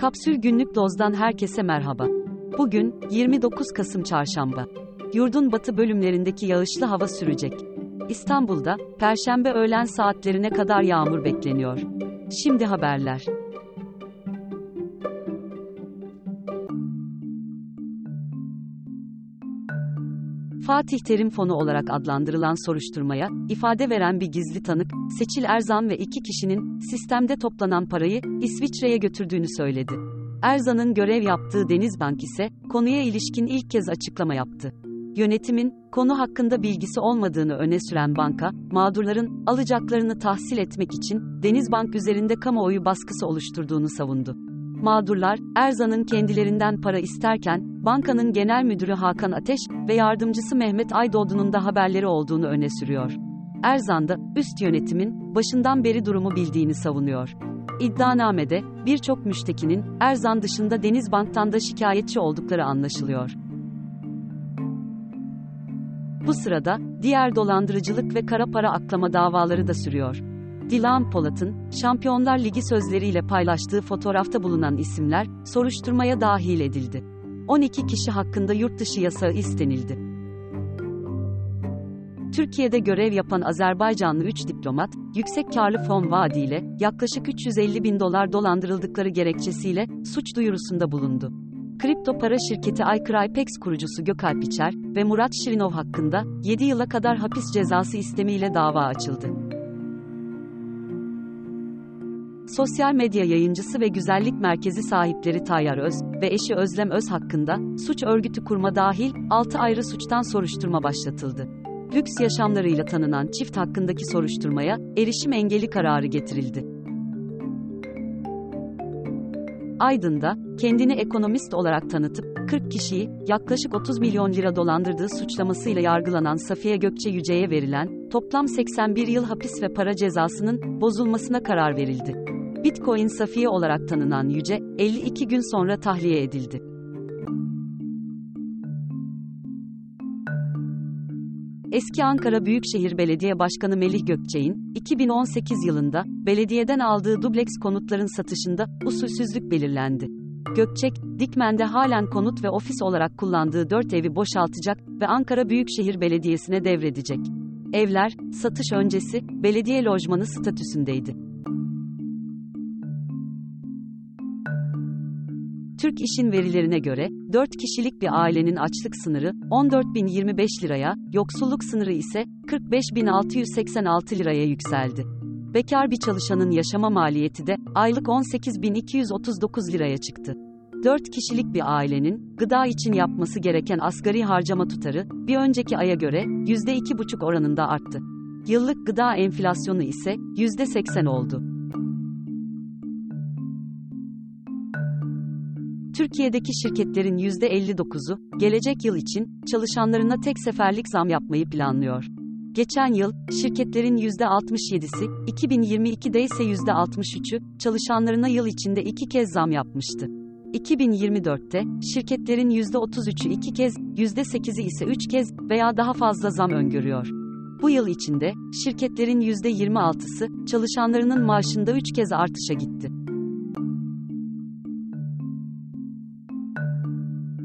Kapsül Günlük Doz'dan herkese merhaba. Bugün 29 Kasım Çarşamba. Yurdun batı bölümlerindeki yağışlı hava sürecek. İstanbul'da perşembe öğlen saatlerine kadar yağmur bekleniyor. Şimdi haberler. Fatih Terim Fonu olarak adlandırılan soruşturmaya, ifade veren bir gizli tanık, Seçil Erzan ve iki kişinin, sistemde toplanan parayı, İsviçre'ye götürdüğünü söyledi. Erzan'ın görev yaptığı Denizbank ise, konuya ilişkin ilk kez açıklama yaptı. Yönetimin, konu hakkında bilgisi olmadığını öne süren banka, mağdurların, alacaklarını tahsil etmek için, Denizbank üzerinde kamuoyu baskısı oluşturduğunu savundu. Mağdurlar, Erzan'ın kendilerinden para isterken, bankanın genel müdürü Hakan Ateş ve yardımcısı Mehmet Aydoğdu'nun da haberleri olduğunu öne sürüyor. Erzan da, üst yönetimin, başından beri durumu bildiğini savunuyor. İddianamede, birçok müştekinin, Erzan dışında Denizbank'tan da şikayetçi oldukları anlaşılıyor. Bu sırada, diğer dolandırıcılık ve kara para aklama davaları da sürüyor. Dilan Polat'ın, Şampiyonlar Ligi sözleriyle paylaştığı fotoğrafta bulunan isimler, soruşturmaya dahil edildi. 12 kişi hakkında yurt dışı yasağı istenildi. Türkiye'de görev yapan Azerbaycanlı 3 diplomat, yüksek karlı fon vaadiyle, yaklaşık 350 bin dolar dolandırıldıkları gerekçesiyle, suç duyurusunda bulundu. Kripto para şirketi iCrypex kurucusu Gökalp İçer ve Murat Şirinov hakkında 7 yıla kadar hapis cezası istemiyle dava açıldı. Sosyal medya yayıncısı ve güzellik merkezi sahipleri Tayyar Öz ve eşi Özlem Öz hakkında suç örgütü kurma dahil 6 ayrı suçtan soruşturma başlatıldı. Lüks yaşamlarıyla tanınan çift hakkındaki soruşturmaya erişim engeli kararı getirildi. Aydın'da kendini ekonomist olarak tanıtıp 40 kişiyi yaklaşık 30 milyon lira dolandırdığı suçlamasıyla yargılanan Safiye Gökçe Yüce'ye verilen toplam 81 yıl hapis ve para cezasının bozulmasına karar verildi. Bitcoin Safiye olarak tanınan Yüce, 52 gün sonra tahliye edildi. Eski Ankara Büyükşehir Belediye Başkanı Melih Gökçek'in, 2018 yılında, belediyeden aldığı dubleks konutların satışında, usulsüzlük belirlendi. Gökçek, Dikmen'de halen konut ve ofis olarak kullandığı 4 evi boşaltacak ve Ankara Büyükşehir Belediyesi'ne devredecek. Evler, satış öncesi, belediye lojmanı statüsündeydi. Türk İş'in verilerine göre, 4 kişilik bir ailenin açlık sınırı, 14.025 liraya, yoksulluk sınırı ise, 45.686 liraya yükseldi. Bekar bir çalışanın yaşama maliyeti de, aylık 18.239 liraya çıktı. 4 kişilik bir ailenin, gıda için yapması gereken asgari harcama tutarı, bir önceki aya göre, %2,5 oranında arttı. Yıllık gıda enflasyonu ise, %80 oldu. Türkiye'deki şirketlerin %59'u, gelecek yıl için, çalışanlarına tek seferlik zam yapmayı planlıyor. Geçen yıl, şirketlerin %67'si, 2022'de ise %63'ü, çalışanlarına yıl içinde iki kez zam yapmıştı. 2024'te, şirketlerin %33'ü iki kez, %8'i ise üç kez veya daha fazla zam öngörüyor. Bu yıl içinde, şirketlerin %26'sı, çalışanlarının maaşında üç kez artışa gitti.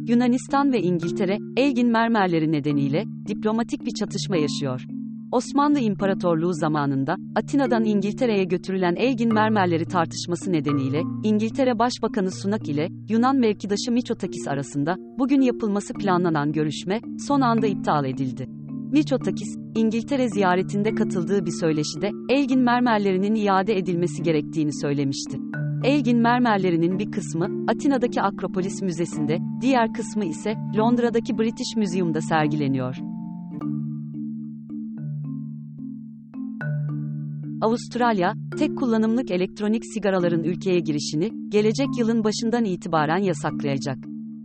Yunanistan ve İngiltere, Elgin mermerleri nedeniyle diplomatik bir çatışma yaşıyor. Osmanlı İmparatorluğu zamanında Atina'dan İngiltere'ye götürülen Elgin mermerleri tartışması nedeniyle İngiltere Başbakanı Sunak ile Yunan mevkidaşı Miçotakis arasında bugün yapılması planlanan görüşme son anda iptal edildi. Miçotakis, İngiltere ziyaretinde katıldığı bir söyleşide Elgin mermerlerinin iade edilmesi gerektiğini söylemişti. Elgin mermerlerinin bir kısmı Atina'daki Akropolis Müzesi'nde, diğer kısmı ise Londra'daki British Museum'da sergileniyor. Avustralya, tek kullanımlık elektronik sigaraların ülkeye girişini gelecek yılın başından itibaren yasaklayacak.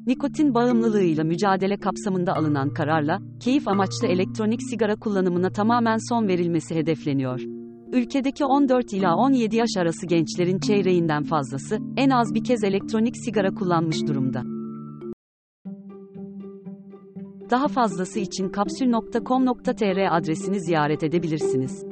Nikotin bağımlılığıyla mücadele kapsamında alınan kararla, keyif amaçlı elektronik sigara kullanımına tamamen son verilmesi hedefleniyor. Ülkedeki 14 ila 17 yaş arası gençlerin çeyreğinden fazlası, en az bir kez elektronik sigara kullanmış durumda. Daha fazlası için kapsül.com.tr adresini ziyaret edebilirsiniz.